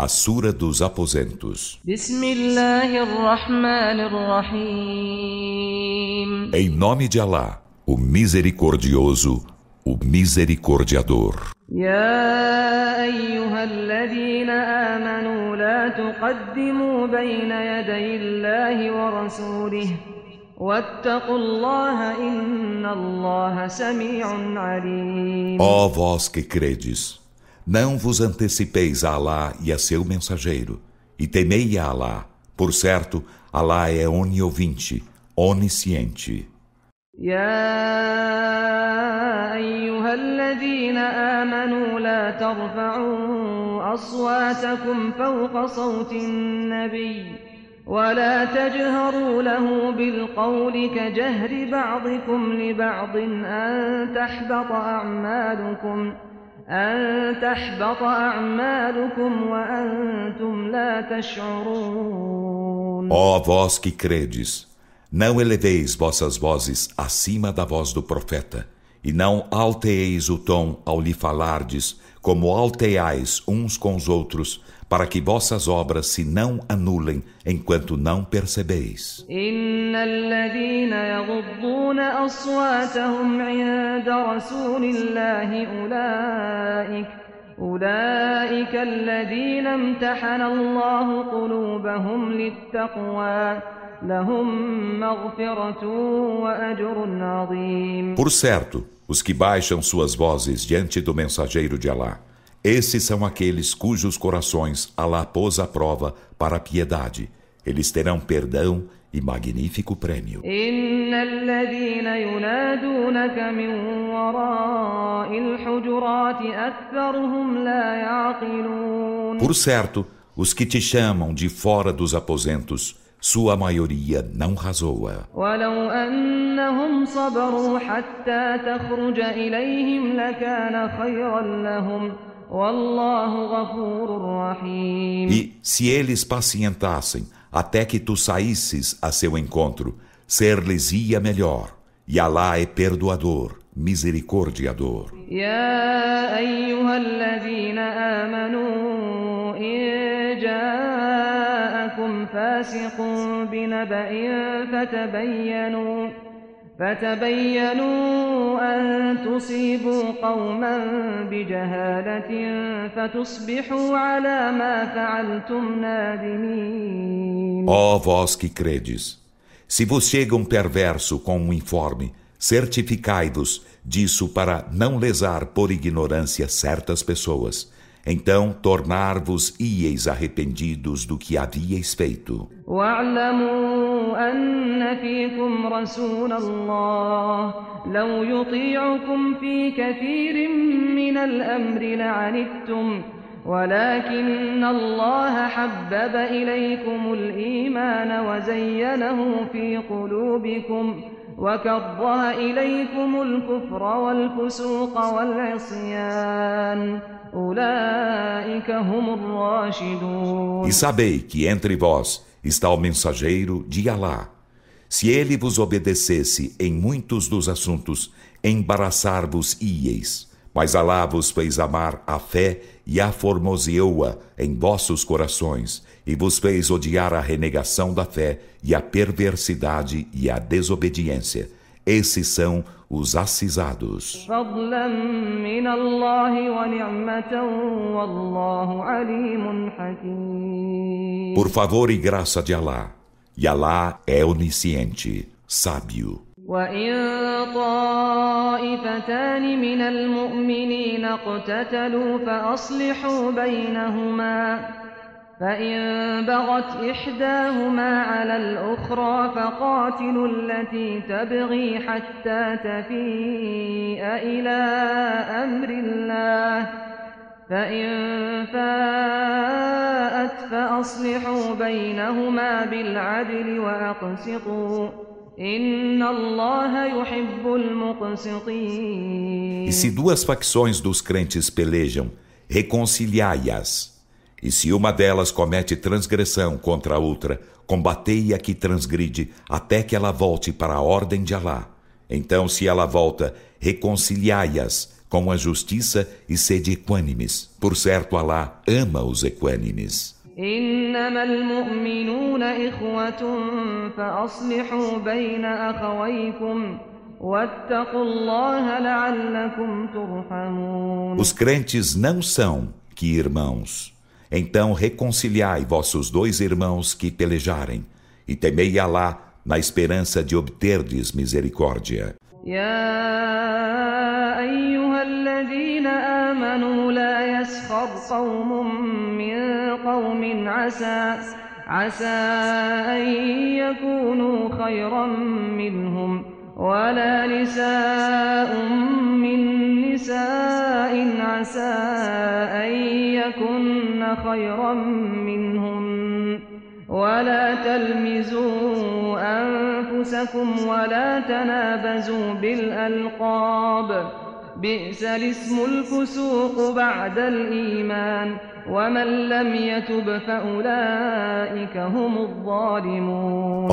A Sura dos Aposentos. بسم الله الرحمن الرحيم Em nome de Alá, o Misericordioso, o Misericordiador. يا أيها الذين آمنوا لا تقدموا بين يدي الله ورسوله واتقوا الله إن الله سميع عليم Ó vós que credes, não vos antecipeis a Alá e a seu mensageiro, e temei a Alá. Por certo, Alá é oniovinte, onisciente. يا أيها الذين آمنوا لا ترفعوا أصواتكم فوق صوت النبي ولا تجهروا له بالقول كجهر بعضكم لبعض أن تحبط أعمالكم أن تحبط أعمالكم وأنتم لا تشعرون Ó vós que credes, não eleveis vossas vozes acima da voz do profeta, e não alteeis o tom ao lhe falardes, como alteais uns com os outros, para que vossas obras se não anulem enquanto não percebeis. إن الذين يغضون أصواتهم عند رسول الله أولئك أولئك الذين امتحن الله قلوبهم للتقوى لهم مغفرة وأجر عظيم Por certo, os que baixam suas vozes diante do mensageiro de Alá, esses são aqueles cujos corações Allah pôs à prova para a piedade. Eles terão perdão e magnífico prêmio. Por certo, os que te chamam de fora dos aposentos, sua maioria não razoa. ولو أنهم صبروا حتى تخرج إليهم لكان خيرا لهم والله غفور رحيم E se eles pacientassem até que tu saísses a seu encontro, ser-lhes-ia melhor. E Alá é perdoador, misericordiador. يا أيها الذين آمنوا إن جاءكم فاسق بنبأ فتبينوا فتبينوا أن تصيبوا قوما بجهالة فتصبحوا على ما فعلتم نادمين Ó vós que credes, se vos chega um perverso com um informe, certificai-vos disso para não lesar por ignorância certas pessoas. Então tornar-vos ieis arrependidos do que havíeis feito. واعلموا أن فيكم رسول الله لو يطيعكم في كثير من الأمر لعنتم ولكن الله حبب إليكم الإيمان وزينه في قلوبكم وكره إليكم الكفر والفسوق والعصيان أولئك هم الراشدون E sabei que entre vós está o mensageiro de Alá. Se ele vos obedecesse em muitos dos assuntos, embaraçar-vos ieis. Mas Alá vos fez amar a fé e a formoseou-a em vossos corações, e vos fez odiar a renegação da fé e a perversidade e a desobediência. Esses são os acisados. فضلا من الله ونعمة والله عليم حكيم Por favor e graça de Alá. E Alá é onisciente, sábio. وإن طائفتان من المؤمنين اقتتلوا فأصلحوا بينهما فإن بغت إحداهما على الأخرى فقاتلوا التي تبغي حتى تفيء إلى أمر الله فإن فاءت فأصلحوا بينهما بالعدل وأقسطوا إن الله يحب المقسطين E se duas facções dos crentes pelejam, reconciliai-as. E se uma delas comete transgressão contra a outra, combatei a que transgride até que ela volte para a ordem de Alá. Então, se ela volta, reconciliai-as com a justiça e sede equânimes. Por certo, Alá ama os equânimes. إنما المؤمنون إخوة فأصلحوا بين أخويكم واتقوا الله لعلكم ترحمون Os crentes não são que irmãos. Então reconciliai vossos dois irmãos que pelejarem, e temei Alá na esperança de obterdes misericórdia. يا أيها الذين آمنوا لا يسخر قوم من قوم عسى عسى أن يكونوا خيرا منهم ولا نساء من نساء عسى أن يكن خيرا منهن. ولا تلمزوا أنفسكم ولا تنابزوا بالألقاب. بئس الاسم الفسوق بعد الإيمان. ومن لم يتب فأولئك هم الظالمون.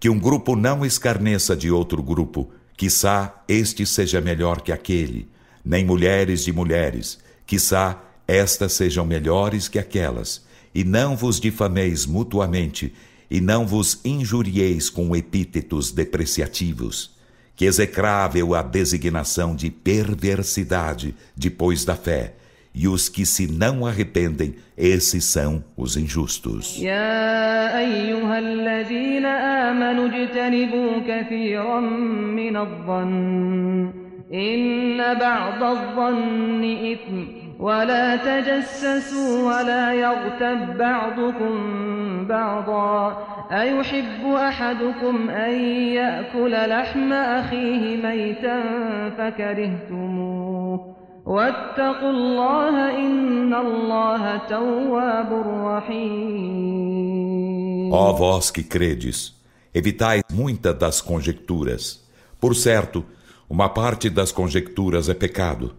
Que um grupo não escarneça de outro grupo, quiçá este seja melhor que aquele, nem mulheres de mulheres, quiçá estas sejam melhores que aquelas, e não vos difameis mutuamente, e não vos injurieis com epítetos depreciativos. Que execrável a designação de perversidade depois da fé, e os que se não arrependem, esses são os injustos. ولا تجسسوا ولا يغتب بعضكم بعضا. أيحب أحدكم أن يأكل لحم أخيه ميتا فكرهتموه. Ó vós que credes, evitai muitas das conjecturas. Por certo, uma parte das conjecturas é pecado.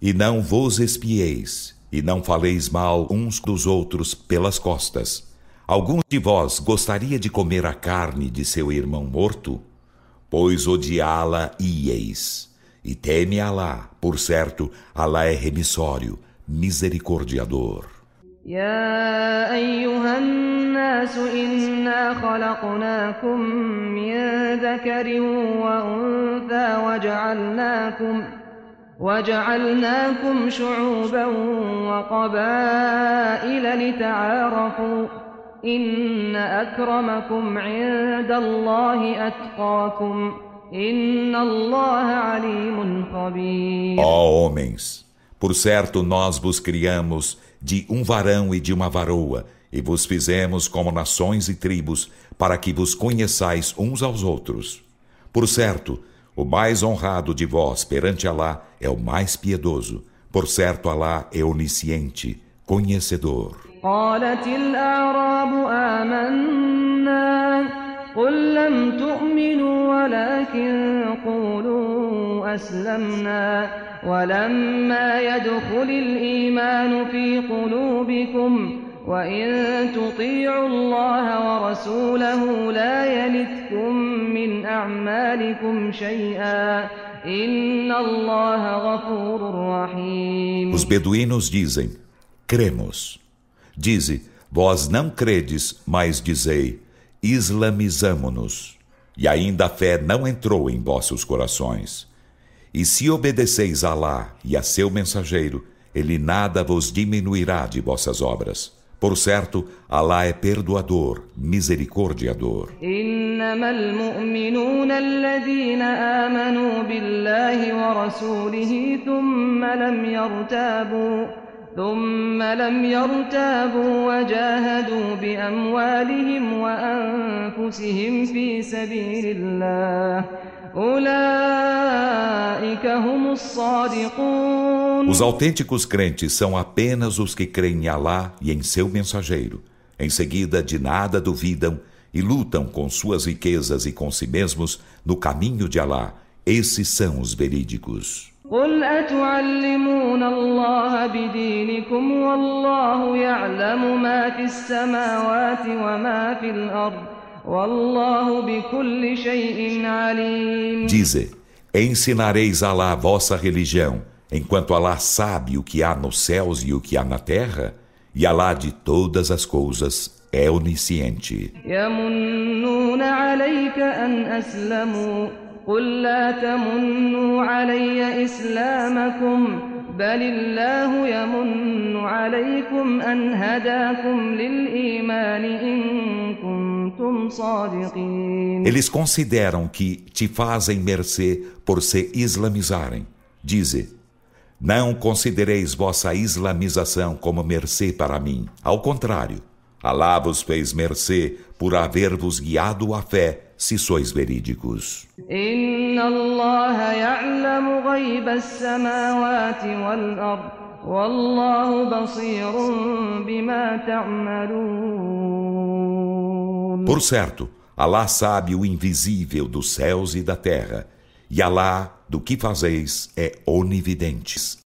E não vos espieis, e não faleis mal uns dos outros pelas costas. Algum de vós gostaria de comer a carne de seu irmão morto? Pois odiá-la ieis. E teme Alá, por certo, Alá é remissório, misericordiador. يا أيها الناس إنا خلقناكم من ذكر وأنثى وجعلناكم وجعلناكم شعوبا وقبائل لتعارفوا. إن أكرمكم عند الله أتقاكم. إن الله عليم خبير Ó homens, por certo nós vos criamos de um varão e de uma varoa, e vos fizemos como nações e tribos, para que vos conheçais uns aos outros. Por certo, o mais honrado de vós perante Alá é o mais piedoso. Por certo, Alá é onisciente, conhecedor. قالت الأعراب آمنا قل لم تؤمنوا ولكن قولوا أسلمنا ولما يدخل الإيمان في قلوبكم وإن تطيعوا الله ورسوله لا يلتكم من أعمالكم شيئا إن الله غفور رحيم Os beduínos dizem: Cremos. Dize: Vós não credes, mas dizei: Islamizamo-nos. E ainda a fé não entrou em vossos corações. E se obedeceis a Alá e a seu mensageiro, ele nada vos diminuirá de vossas obras. Por certo, Alá é perdoador, misericordiador. إنما المؤمنون الذين آمنوا بالله ورسوله ثم لم يرتابوا ثم لم يرتابوا وجاهدوا بأموالهم وأنفسهم في سبيل الله أولئك هم الصادقون Os autênticos crentes são apenas os que creem em Alá e em seu mensageiro. Em seguida, de nada duvidam e lutam com suas riquezas e com si mesmos no caminho de Alá. Esses são os verídicos. قل أتعلمون الله بدينكم والله يعلم ما في السماوات وما في الأرض والله بكل شيء عليم Dize: Ensinareis a Alá a vossa religião, enquanto Alá sabe o que há nos céus e o que há na terra, e Alá de todas as coisas é onisciente. يمنون عليك أن أسلموا قل لا تمنوا علي إسلامكم بل الله يمن عليكم أن هداكم للإيمان إن كنتم صادقين Eles consideram que te fazem mercê por se islamizarem. Dize, não considereis vossa islamização como mercê para mim. Ao contrário, Alá vos fez mercê por haver-vos guiado à fé, se sois verídicos. Por certo, Alá sabe o invisível dos céus e da terra, e Alá, do que fazeis, é onividentes.